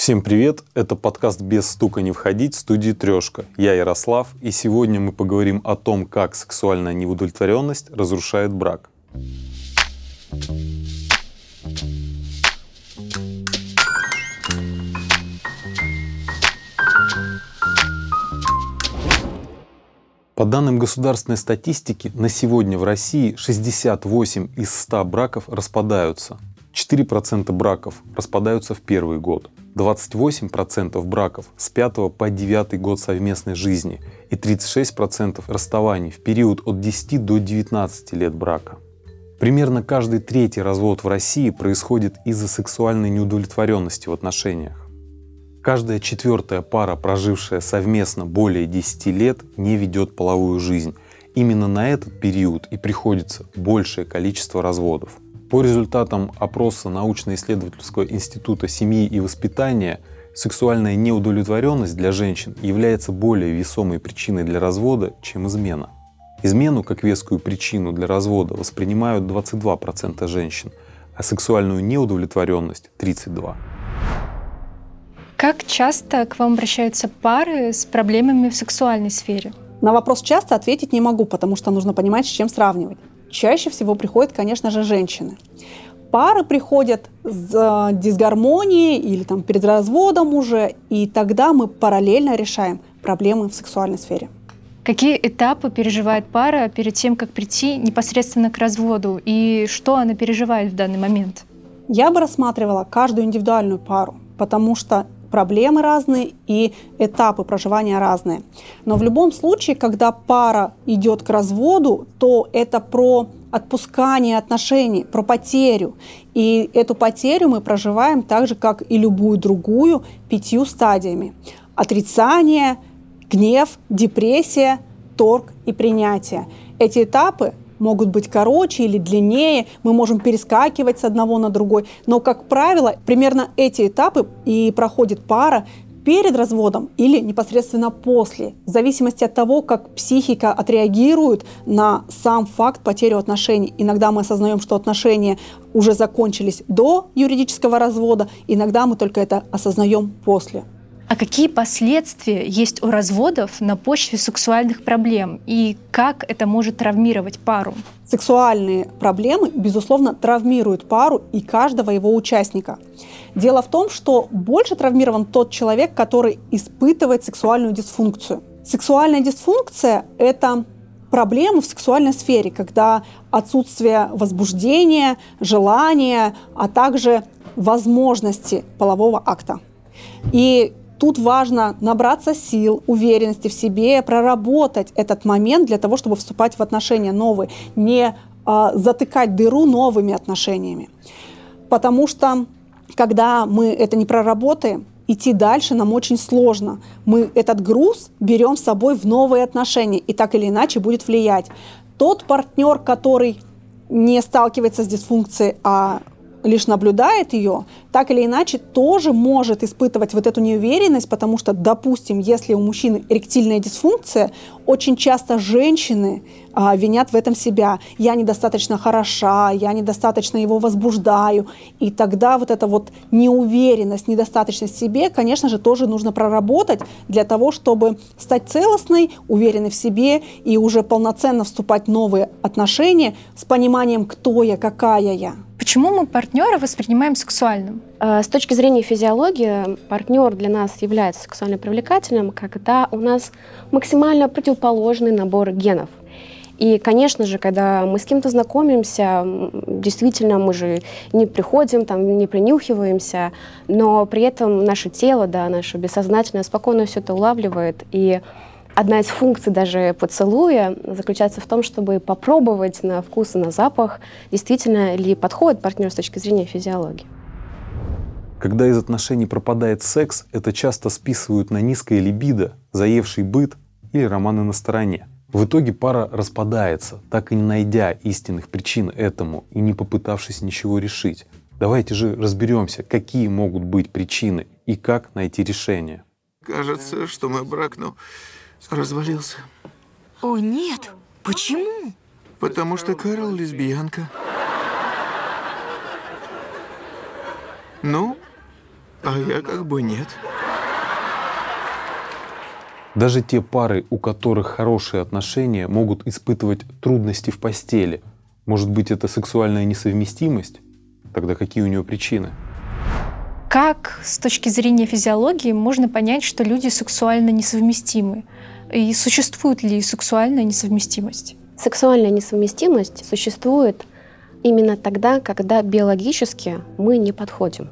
Всем привет! Это подкаст «Без стука не входить» студии «Трешка». Я Ярослав, и сегодня мы поговорим о том, как сексуальная неудовлетворенность разрушает брак. По данным государственной статистики, на сегодня в России 68 из 100 браков распадаются. 4% браков распадаются в первый год, 28% браков с 5 по 9 год совместной жизни и 36% расставаний в период от 10 до 19 лет брака. Примерно каждый третий развод в России происходит из-за сексуальной неудовлетворенности в отношениях. Каждая четвертая пара, прожившая совместно более 10 лет, не ведет половую жизнь. Именно на этот период и приходится большее количество разводов. По результатам опроса научно-исследовательского института семьи и воспитания, сексуальная неудовлетворенность для женщин является более весомой причиной для развода, чем измена. Измену как вескую причину для развода воспринимают 22% женщин, а сексуальную неудовлетворенность 32%. Как часто к вам обращаются пары с проблемами в сексуальной сфере? На вопрос часто ответить не могу, потому что нужно понимать, с чем сравнивать. Чаще всего приходят, конечно же, женщины. Пары приходят с э, дисгармонией или там перед разводом уже, и тогда мы параллельно решаем проблемы в сексуальной сфере. Какие этапы переживает пара перед тем, как прийти непосредственно к разводу, и что она переживает в данный момент? Я бы рассматривала каждую индивидуальную пару, потому что проблемы разные и этапы проживания разные. Но в любом случае, когда пара идет к разводу, то это про отпускание отношений, про потерю. И эту потерю мы проживаем так же, как и любую другую, пятью стадиями. Отрицание, гнев, депрессия, торг и принятие. Эти этапы могут быть короче или длиннее, мы можем перескакивать с одного на другой. Но, как правило, примерно эти этапы и проходит пара перед разводом или непосредственно после, в зависимости от того, как психика отреагирует на сам факт потери отношений. Иногда мы осознаем, что отношения уже закончились до юридического развода, иногда мы только это осознаем после. А какие последствия есть у разводов на почве сексуальных проблем и как это может травмировать пару? Сексуальные проблемы, безусловно, травмируют пару и каждого его участника. Дело в том, что больше травмирован тот человек, который испытывает сексуальную дисфункцию. Сексуальная дисфункция – это проблемы в сексуальной сфере, когда отсутствие возбуждения, желания, а также возможности полового акта. И Тут важно набраться сил, уверенности в себе, проработать этот момент для того, чтобы вступать в отношения новые, не э, затыкать дыру новыми отношениями. Потому что когда мы это не проработаем, идти дальше нам очень сложно. Мы этот груз берем с собой в новые отношения, и так или иначе будет влиять. Тот партнер, который не сталкивается с дисфункцией, а лишь наблюдает ее, так или иначе тоже может испытывать вот эту неуверенность, потому что, допустим, если у мужчины эректильная дисфункция, очень часто женщины а, винят в этом себя. Я недостаточно хороша, я недостаточно его возбуждаю. И тогда вот эта вот неуверенность, недостаточность в себе, конечно же, тоже нужно проработать для того, чтобы стать целостной, уверенной в себе и уже полноценно вступать в новые отношения с пониманием, кто я, какая я. Почему мы партнера воспринимаем сексуальным? Э, с точки зрения физиологии, партнер для нас является сексуально привлекательным, когда у нас максимально противоположный набор генов. И, конечно же, когда мы с кем-то знакомимся, действительно, мы же не приходим, там, не принюхиваемся, но при этом наше тело, да, наше бессознательное спокойно все это улавливает. И Одна из функций даже поцелуя заключается в том, чтобы попробовать на вкус и на запах, действительно ли подходит партнер с точки зрения физиологии. Когда из отношений пропадает секс, это часто списывают на низкое либидо, заевший быт или романы на стороне. В итоге пара распадается, так и не найдя истинных причин этому и не попытавшись ничего решить. Давайте же разберемся, какие могут быть причины и как найти решение. Кажется, что мой брак, ну, развалился. О, нет. Почему? Потому что Кэрол лесбиянка. Ну, А я как бы нет. Даже те пары, у которых хорошие отношения, могут испытывать трудности в постели. Может быть, это сексуальная несовместимость? Тогда какие у нее причины? Как с точки зрения физиологии можно понять, что люди сексуально несовместимы? И существует ли сексуальная несовместимость? Сексуальная несовместимость существует именно тогда, когда биологически мы не подходим.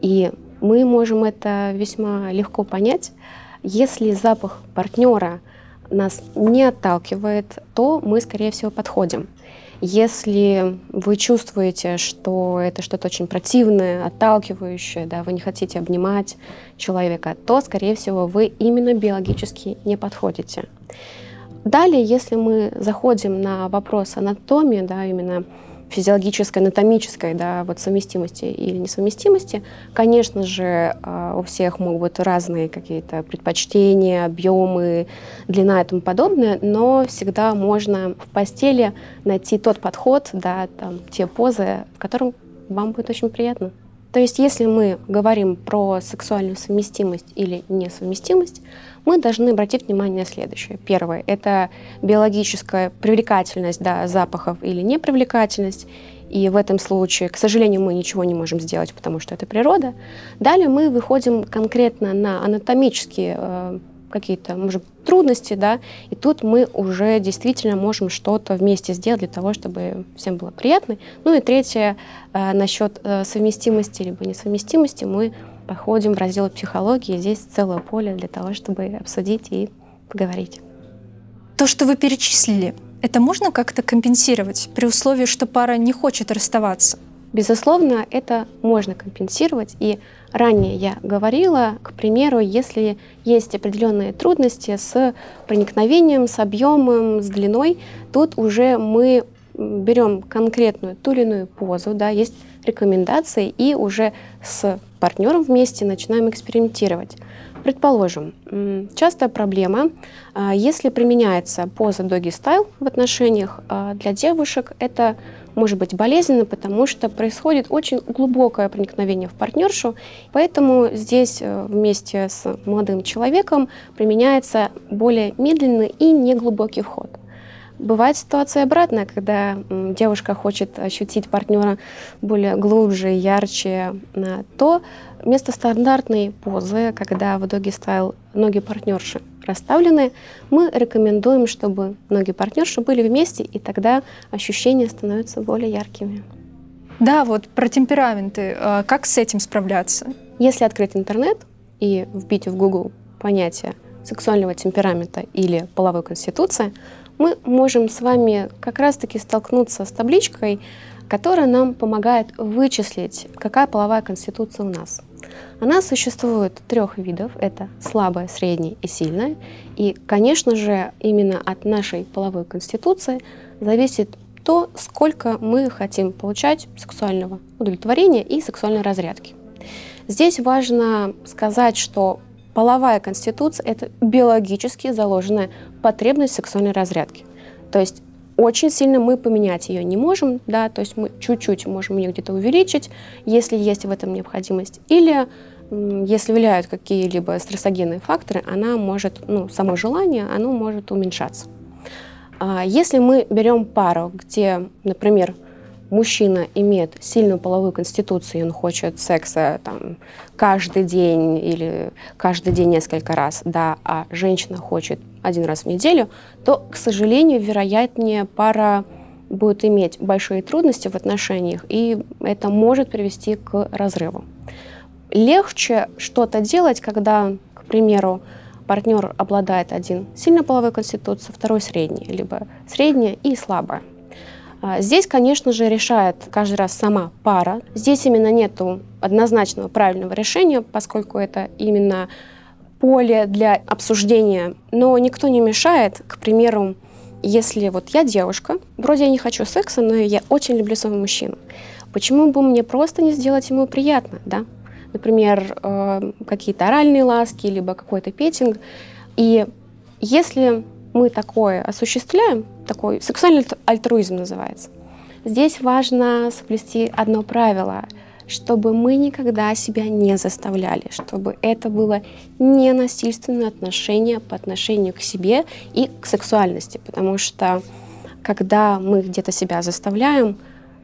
И мы можем это весьма легко понять. Если запах партнера нас не отталкивает, то мы, скорее всего, подходим. Если вы чувствуете, что это что-то очень противное, отталкивающее, да, вы не хотите обнимать человека, то, скорее всего, вы именно биологически не подходите. Далее, если мы заходим на вопрос анатомии, да, именно физиологической, анатомической да, вот совместимости или несовместимости, конечно же, а, у всех могут быть разные какие-то предпочтения, объемы, длина и тому подобное, но всегда можно в постели найти тот подход, да, там, те позы, в котором вам будет очень приятно. То есть, если мы говорим про сексуальную совместимость или несовместимость, мы должны обратить внимание на следующее. Первое – это биологическая привлекательность да, запахов или непривлекательность. И в этом случае, к сожалению, мы ничего не можем сделать, потому что это природа. Далее мы выходим конкретно на анатомические э, какие-то, может, трудности, да, и тут мы уже действительно можем что-то вместе сделать для того, чтобы всем было приятно. Ну и третье, э, насчет э, совместимости либо несовместимости, мы походим в раздел психологии, здесь целое поле для того, чтобы обсудить и поговорить. То, что вы перечислили, это можно как-то компенсировать при условии, что пара не хочет расставаться? Безусловно, это можно компенсировать. И ранее я говорила, к примеру, если есть определенные трудности с проникновением, с объемом, с длиной, тут уже мы берем конкретную ту или иную позу, да, есть рекомендации, и уже с партнером вместе начинаем экспериментировать. Предположим, частая проблема, а, если применяется поза доги стайл в отношениях а, для девушек, это может быть болезненно, потому что происходит очень глубокое проникновение в партнершу, поэтому здесь э, вместе с молодым человеком применяется более медленный и неглубокий вход. Бывает ситуация обратная, когда девушка хочет ощутить партнера более глубже, ярче, то вместо стандартной позы, когда в доги стайл ноги партнерши расставлены, мы рекомендуем, чтобы ноги партнерши были вместе, и тогда ощущения становятся более яркими. Да, вот про темпераменты. А как с этим справляться? Если открыть интернет и вбить в Google понятие сексуального темперамента или половой конституции, мы можем с вами как раз-таки столкнуться с табличкой, которая нам помогает вычислить, какая половая конституция у нас. Она существует трех видов. Это слабая, средняя и сильная. И, конечно же, именно от нашей половой конституции зависит то, сколько мы хотим получать сексуального удовлетворения и сексуальной разрядки. Здесь важно сказать, что половая конституция – это биологически заложенная потребность сексуальной разрядки. То есть очень сильно мы поменять ее не можем, да, то есть мы чуть-чуть можем ее где-то увеличить, если есть в этом необходимость, или если влияют какие-либо стрессогенные факторы, она может, ну, само желание, оно может уменьшаться. А если мы берем пару, где, например, мужчина имеет сильную половую конституцию, и он хочет секса там, каждый день или каждый день несколько раз, да, а женщина хочет один раз в неделю, то, к сожалению, вероятнее пара будет иметь большие трудности в отношениях, и это может привести к разрыву. Легче что-то делать, когда, к примеру, партнер обладает один сильной половой конституцией, второй средний, либо средняя и слабая. А, здесь, конечно же, решает каждый раз сама пара. Здесь именно нет однозначного правильного решения, поскольку это именно поле для обсуждения. Но никто не мешает, к примеру, если вот я девушка, вроде я не хочу секса, но я очень люблю своего мужчину. Почему бы мне просто не сделать ему приятно, да? Например, э, какие-то оральные ласки, либо какой-то петинг. И если мы такое осуществляем, такой сексуальный альтруизм называется, здесь важно соблюсти одно правило. чтобы мы никогда себя не заставляли, чтобы это было не насильственное отношение по отношению к себе и к сексуальности, потому что когда мы где-то себя заставляем,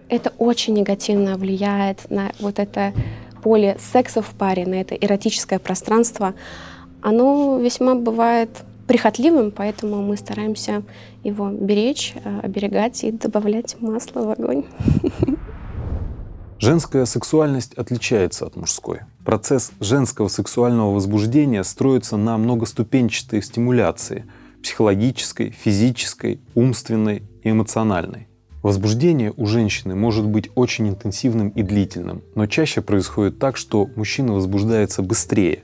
это очень негативно влияет на вот это поле секса в паре, на это эротическое пространство. Оно весьма бывает прихотливым, поэтому мы стараемся его беречь, э, оберегать и добавлять масло в огонь. Женская сексуальность отличается от мужской. Процесс женского сексуального возбуждения строится на многоступенчатой стимуляции – психологической, физической, умственной и эмоциональной. Возбуждение у женщины может быть очень интенсивным и длительным, но чаще происходит так, что мужчина возбуждается быстрее,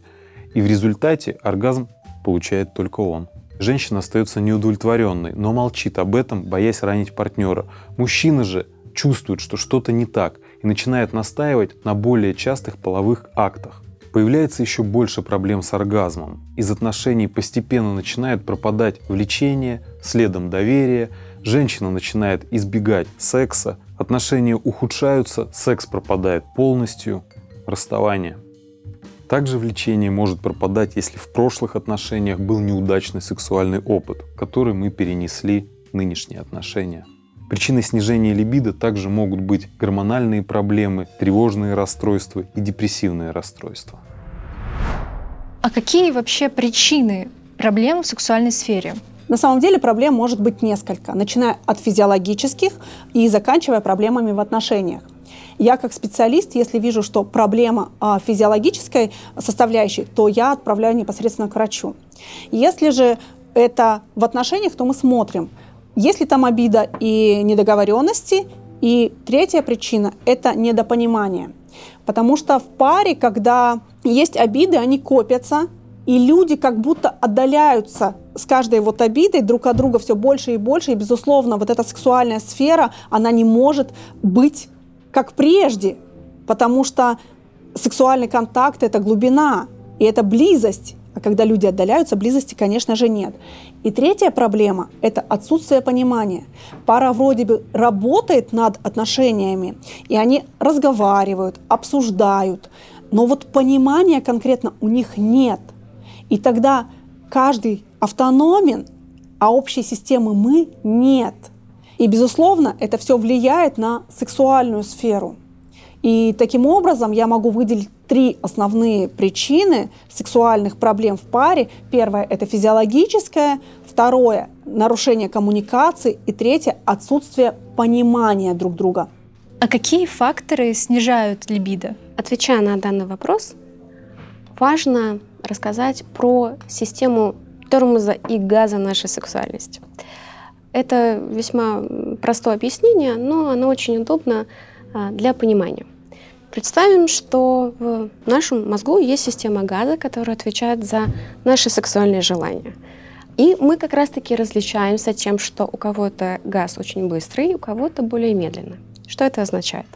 и в результате оргазм получает только он. Женщина остается неудовлетворенной, но молчит об этом, боясь ранить партнера. Мужчина же чувствует, что что-то не так, и начинает настаивать на более частых половых актах. Появляется еще больше проблем с оргазмом. Из отношений постепенно начинает пропадать влечение, следом доверие, женщина начинает избегать секса, отношения ухудшаются, секс пропадает полностью, расставание. Также влечение может пропадать, если в прошлых отношениях был неудачный сексуальный опыт, который мы перенесли в нынешние отношения. Причиной снижения либидо также могут быть гормональные проблемы, тревожные расстройства и депрессивные расстройства. А какие вообще причины проблем в сексуальной сфере? На самом деле проблем может быть несколько, начиная от физиологических и заканчивая проблемами в отношениях. Я как специалист, если вижу, что проблема а, физиологической составляющей, то я отправляю непосредственно к врачу. Если же это в отношениях, то мы смотрим, есть ли там обида и недоговоренности. И третья причина – это недопонимание. Потому что в паре, когда есть обиды, они копятся, и люди как будто отдаляются с каждой вот обидой друг от друга все больше и больше. И, безусловно, вот эта сексуальная сфера, она не может быть как прежде, потому что сексуальный контакт – это глубина, и это близость. А когда люди отдаляются, близости, конечно же, нет. И третья проблема – это отсутствие понимания. Пара вроде бы работает над отношениями, и они разговаривают, обсуждают, но вот понимания конкретно у них нет. И тогда каждый автономен, а общей системы мы нет – и, безусловно, это все влияет на сексуальную сферу. И таким образом я могу выделить три основные причины сексуальных проблем в паре. Первое – это физиологическое, второе – нарушение коммуникации, и третье – отсутствие понимания друг друга. А какие факторы снижают либидо? Отвечая на данный вопрос, важно рассказать про систему тормоза и газа нашей сексуальности. Это весьма простое объяснение, но оно очень удобно а, для понимания. Представим, что в нашем мозгу есть система газа, которая отвечает за наши сексуальные желания. И мы как раз-таки различаемся тем, что у кого-то газ очень быстрый, у кого-то более медленно. Что это означает?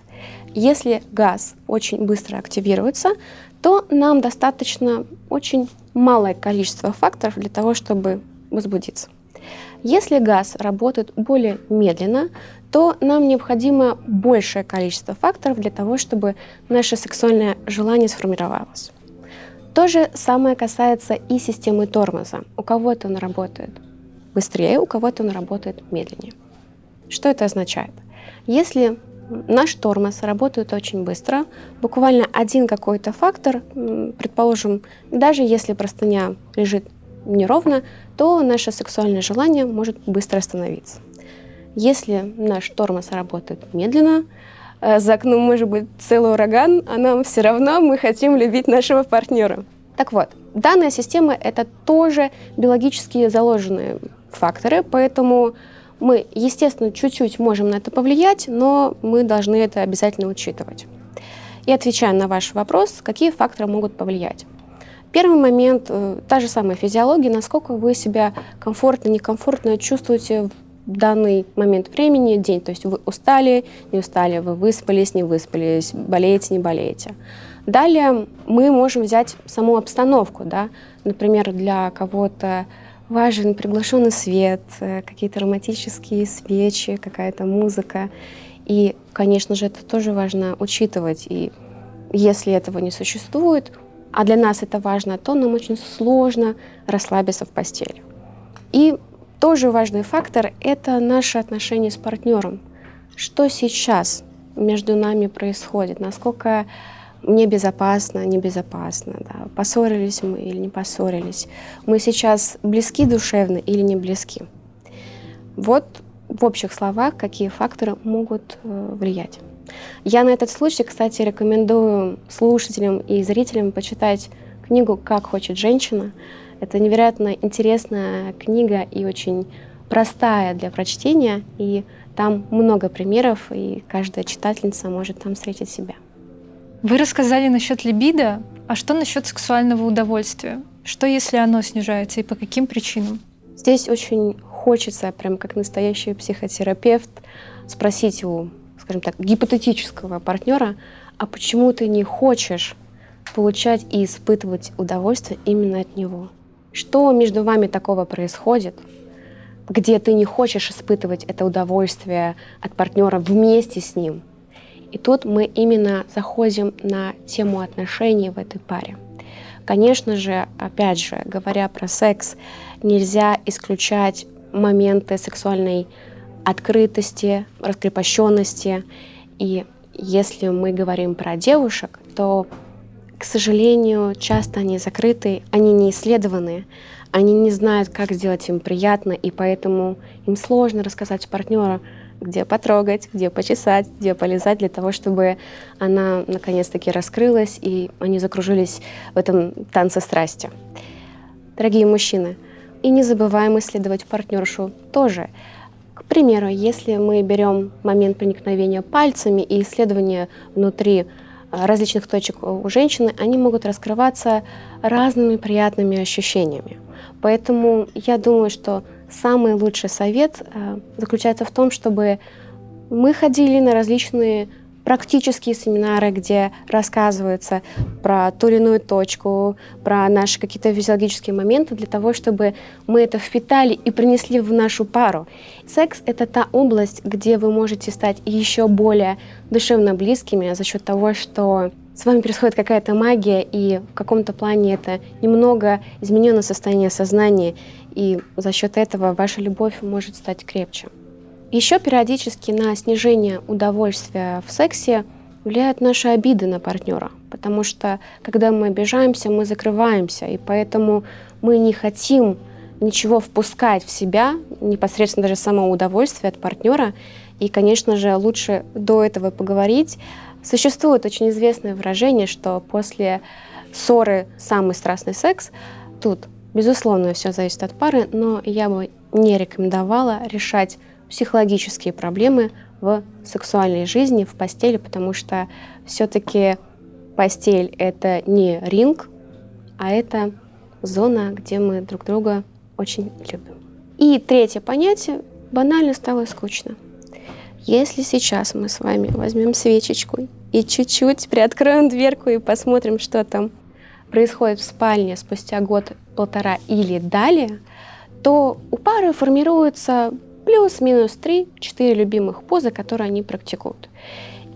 Если газ очень быстро активируется, то нам достаточно очень малое количество факторов для того, чтобы возбудиться. Если газ работает более медленно, то нам необходимо большее количество факторов для того, чтобы наше сексуальное желание сформировалось. То же самое касается и системы тормоза. У кого-то он работает быстрее, у кого-то он работает медленнее. Что это означает? Если наш тормоз работает очень быстро, буквально один какой-то фактор, предположим, даже если простыня лежит неровно, то наше сексуальное желание может быстро остановиться. Если наш тормоз работает медленно, э, за окном может быть целый ураган, а нам все равно мы хотим любить нашего партнера. Так вот, данная система — это тоже биологически заложенные факторы, поэтому мы, естественно, чуть-чуть можем на это повлиять, но мы должны это обязательно учитывать. И отвечая на ваш вопрос, какие факторы могут повлиять. Первый момент, э, та же самая физиология, насколько вы себя комфортно, некомфортно чувствуете в данный момент времени, день. То есть вы устали, не устали, вы выспались, не выспались, болеете, не болеете. Далее мы можем взять саму обстановку. Да? Например, для кого-то важен приглашенный свет, э, какие-то романтические свечи, какая-то музыка. И, конечно же, это тоже важно учитывать и Если этого не существует, а для нас это важно, то нам очень сложно расслабиться в постели. И тоже важный фактор – это наши отношения с партнером. Что сейчас между нами происходит? Насколько мне безопасно, небезопасно, да? поссорились мы или не поссорились, мы сейчас близки душевно или не близки. Вот в общих словах, какие факторы могут э, влиять. Я на этот случай, кстати, рекомендую слушателям и зрителям почитать книгу «Как хочет женщина». Это невероятно интересная книга и очень простая для прочтения, и там много примеров, и каждая читательница может там встретить себя. Вы рассказали насчет либидо, а что насчет сексуального удовольствия? Что если оно снижается и по каким причинам? Здесь очень хочется, прям как настоящий психотерапевт, спросить у, скажем так, гипотетического партнера, а почему ты не хочешь получать и испытывать удовольствие именно от него? Что между вами такого происходит, где ты не хочешь испытывать это удовольствие от партнера вместе с ним – и тут мы именно заходим на тему отношений в этой паре. Конечно же, опять же, говоря про секс, нельзя исключать моменты сексуальной открытости, раскрепощенности. И если мы говорим про девушек, то, к сожалению, часто они закрыты, они не исследованы, они не знают, как сделать им приятно, и поэтому им сложно рассказать партнеру, где потрогать, где почесать, где полезать для того, чтобы она наконец-таки раскрылась и они закружились в этом танце страсти. Дорогие мужчины, и не забываем исследовать партнершу тоже. К примеру, если мы берем момент проникновения пальцами и исследования внутри а, различных точек у женщины, они могут раскрываться разными приятными ощущениями. Поэтому я думаю, что самый лучший совет э, заключается в том, чтобы мы ходили на различные практические семинары, где рассказывается про ту или иную точку, про наши какие-то физиологические моменты, для того, чтобы мы это впитали и принесли в нашу пару. Секс — это та область, где вы можете стать еще более душевно близкими за счет того, что с вами происходит какая-то магия, и в каком-то плане это немного измененное состояние сознания, и за счет этого ваша любовь может стать крепче. Еще периодически на снижение удовольствия в сексе влияют наши обиды на партнера, потому что когда мы обижаемся, мы закрываемся, и поэтому мы не хотим ничего впускать в себя, непосредственно даже само удовольствие от партнера. И, конечно же, лучше до этого поговорить. Существует очень известное выражение, что после ссоры самый страстный секс. Тут Безусловно, все зависит от пары, но я бы не рекомендовала решать психологические проблемы в сексуальной жизни, в постели, потому что все-таки постель — это не ринг, а это зона, где мы друг друга очень любим. И третье понятие — банально стало скучно. Если сейчас мы с вами возьмем свечечку и чуть-чуть приоткроем дверку и посмотрим, что там происходит в спальне спустя год полтора или далее, то у пары формируется плюс-минус 3-4 любимых позы, которые они практикуют.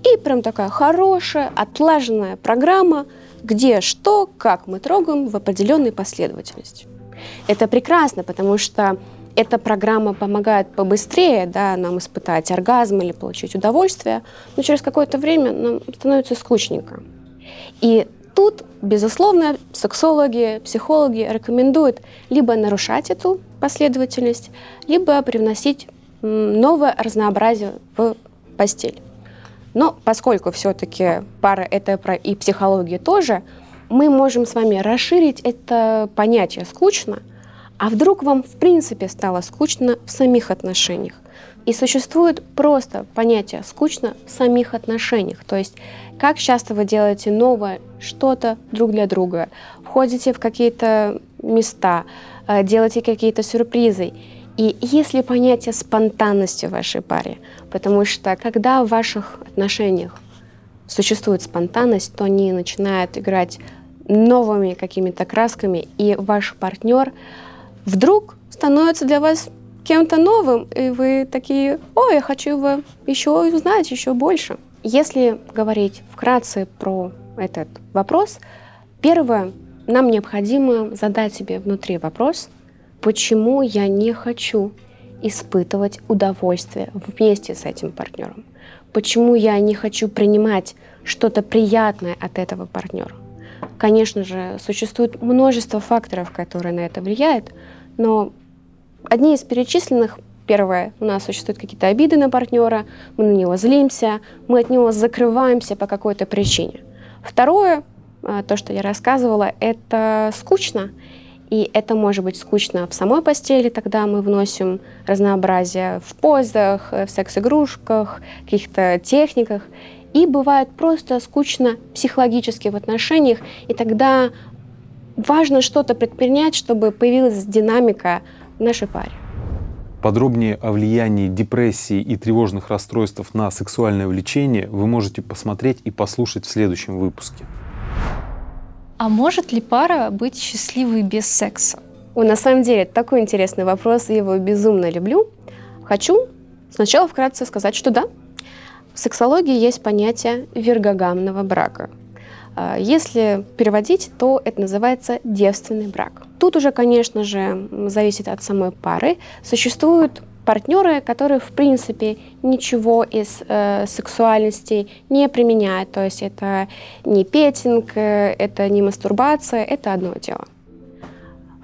И прям такая хорошая, отлаженная программа, где что, как мы трогаем в определенной последовательности. Это прекрасно, потому что эта программа помогает побыстрее да, нам испытать оргазм или получить удовольствие, но через какое-то время нам становится скучненько. И Тут, безусловно, сексологи, психологи рекомендуют либо нарушать эту последовательность, либо привносить новое разнообразие в постель. Но поскольку все-таки пара это про и психология тоже, мы можем с вами расширить это понятие скучно, а вдруг вам в принципе стало скучно в самих отношениях. И существует просто понятие скучно в самих отношениях. То есть как часто вы делаете новое что-то друг для друга, входите в какие-то места, э, делаете какие-то сюрпризы. И есть ли понятие спонтанности в вашей паре? Потому что когда в ваших отношениях существует спонтанность, то они начинают играть новыми какими-то красками, и ваш партнер вдруг становится для вас кем-то новым, и вы такие, о, я хочу его еще узнать, еще больше. Если говорить вкратце про этот вопрос, первое, нам необходимо задать себе внутри вопрос, почему я не хочу испытывать удовольствие вместе с этим партнером. Почему я не хочу принимать что-то приятное от этого партнера. Конечно же, существует множество факторов, которые на это влияют, но одни из перечисленных Первое, у нас существуют какие-то обиды на партнера, мы на него злимся, мы от него закрываемся по какой-то причине. Второе, а, то, что я рассказывала, это скучно. И это может быть скучно в самой постели, тогда мы вносим разнообразие в позах, в секс-игрушках, каких-то техниках. И бывает просто скучно психологически в отношениях, и тогда важно что-то предпринять, чтобы появилась динамика в нашей паре. Подробнее о влиянии депрессии и тревожных расстройств на сексуальное влечение вы можете посмотреть и послушать в следующем выпуске. А может ли пара быть счастливой без секса? О, на самом деле, такой интересный вопрос, я его безумно люблю. Хочу сначала вкратце сказать, что да, в сексологии есть понятие вергогамного брака. А, если переводить, то это называется девственный брак. Тут уже, конечно же, зависит от самой пары. Существуют партнеры, которые, в принципе, ничего из э, сексуальности не применяют. То есть это не петинг, э, это не мастурбация, это одно дело.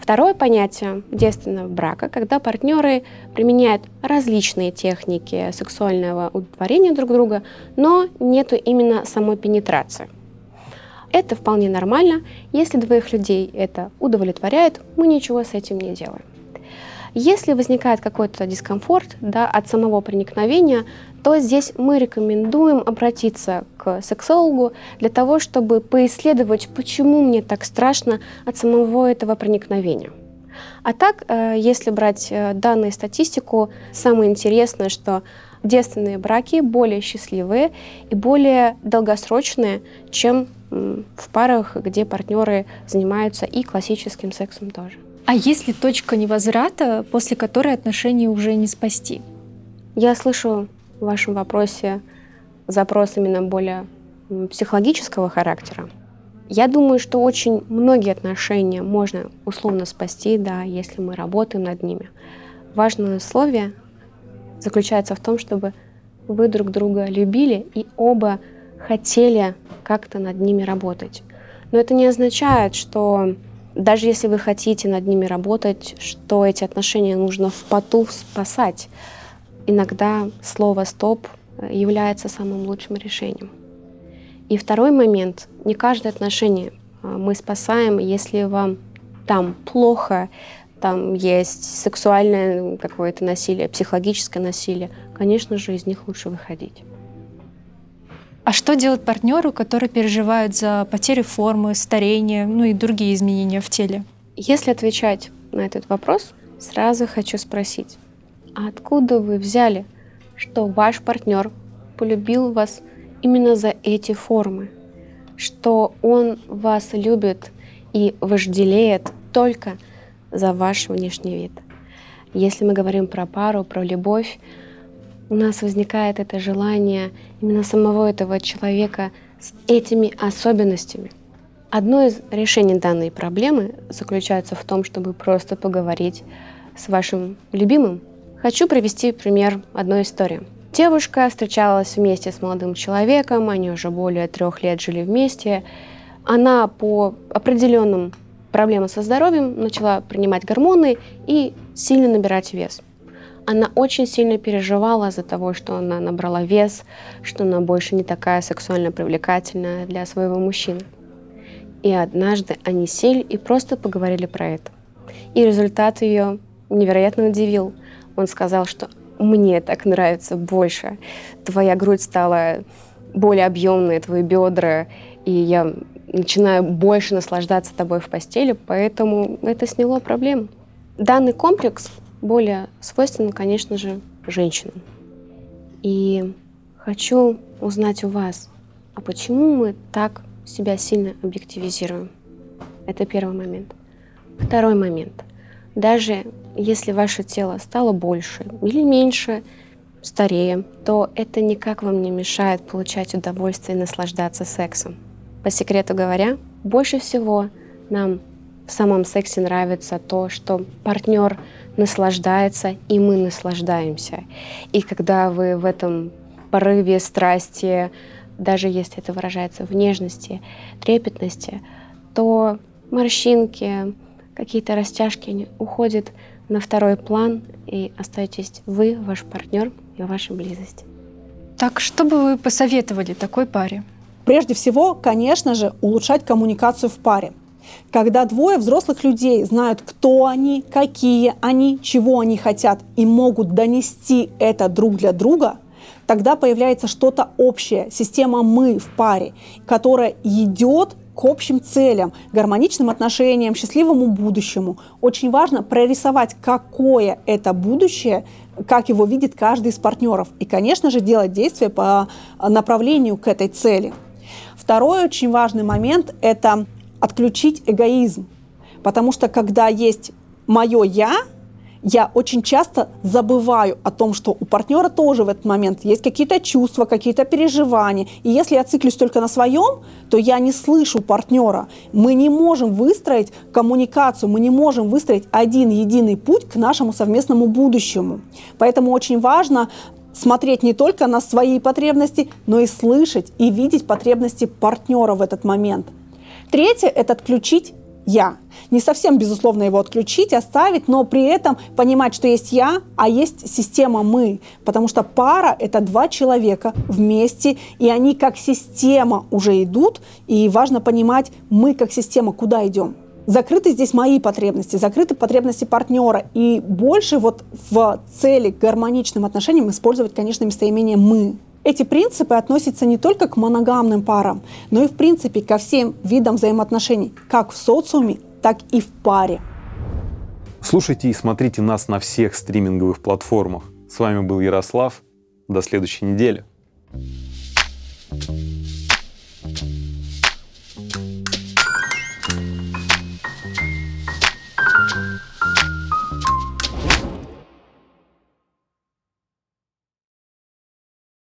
Второе понятие девственного брака, когда партнеры применяют различные техники сексуального удовлетворения друг друга, но нету именно самой пенетрации. Это вполне нормально. Если двоих людей это удовлетворяет, мы ничего с этим не делаем. Если возникает какой-то дискомфорт да, от самого проникновения, то здесь мы рекомендуем обратиться к сексологу для того, чтобы поисследовать, почему мне так страшно от самого этого проникновения. А так, э, если брать э, данные статистику, самое интересное, что девственные браки более счастливые и более долгосрочные, чем в парах, где партнеры занимаются и классическим сексом тоже. А есть ли точка невозврата, после которой отношения уже не спасти? Я слышу в вашем вопросе запрос именно более психологического характера. Я думаю, что очень многие отношения можно условно спасти, да, если мы работаем над ними. Важное условие заключается в том, чтобы вы друг друга любили и оба хотели как-то над ними работать. Но это не означает, что даже если вы хотите над ними работать, что эти отношения нужно в поту спасать. Иногда слово «стоп» является самым лучшим решением. И второй момент. Не каждое отношение а, мы спасаем, если вам там плохо, там есть сексуальное какое-то насилие, психологическое насилие, конечно же, из них лучше выходить. А что делать партнеру, который переживает за потерю формы, старение, ну и другие изменения в теле? Если отвечать на этот вопрос, сразу хочу спросить, а откуда вы взяли, что ваш партнер полюбил вас именно за эти формы, что он вас любит и вожделеет только за ваш внешний вид? Если мы говорим про пару, про любовь, у нас возникает это желание именно самого этого человека с этими особенностями. Одно из решений данной проблемы заключается в том, чтобы просто поговорить с вашим любимым. Хочу привести пример одной истории. Девушка встречалась вместе с молодым человеком, они уже более трех лет жили вместе. Она по определенным проблемам со здоровьем начала принимать гормоны и сильно набирать вес. Она очень сильно переживала за того, что она набрала вес, что она больше не такая сексуально привлекательная для своего мужчины. И однажды они сели и просто поговорили про это. И результат ее невероятно удивил. Он сказал, что мне так нравится больше. Твоя грудь стала более объемной, твои бедра, и я начинаю больше наслаждаться тобой в постели, поэтому это сняло проблему. Данный комплекс более свойственно, конечно же, женщинам. И хочу узнать у вас, а почему мы так себя сильно объективизируем? Это первый момент. Второй момент. Даже если ваше тело стало больше или меньше, старее, то это никак вам не мешает получать удовольствие и наслаждаться сексом. по секрету говоря, больше всего нам в самом сексе нравится то, что партнер наслаждается, и мы наслаждаемся. И когда вы в этом порыве страсти, даже если это выражается в нежности, трепетности, то морщинки, какие-то растяжки они уходят на второй план, и остаетесь вы, ваш партнер и ваша близость. Так что бы вы посоветовали такой паре? Прежде всего, конечно же, улучшать коммуникацию в паре. Когда двое взрослых людей знают, кто они, какие они, чего они хотят и могут донести это друг для друга, тогда появляется что-то общее, система «мы» в паре, которая идет к общим целям, гармоничным отношениям, счастливому будущему. Очень важно прорисовать, какое это будущее, как его видит каждый из партнеров. И, конечно же, делать действия по направлению к этой цели. Второй очень важный момент – это отключить эгоизм. Потому что когда есть мое «я», я очень часто забываю о том, что у партнера тоже в этот момент есть какие-то чувства, какие-то переживания. И если я циклюсь только на своем, то я не слышу партнера. Мы не можем выстроить коммуникацию, мы не можем выстроить один единый путь к нашему совместному будущему. Поэтому очень важно смотреть не только на свои потребности, но и слышать и видеть потребности партнера в этот момент. Третье – это отключить я. Не совсем, безусловно, его отключить, оставить, но при этом понимать, что есть я, а есть система мы. Потому что пара – это два человека вместе, и они как система уже идут, и важно понимать, мы как система куда идем. Закрыты здесь мои потребности, закрыты потребности партнера. И больше вот в цели к гармоничным отношениям использовать, конечно, местоимение «мы». Эти принципы относятся не только к моногамным парам, но и в принципе ко всем видам взаимоотношений, как в социуме, так и в паре. Слушайте и смотрите нас на всех стриминговых платформах. С вами был Ярослав. До следующей недели. thank you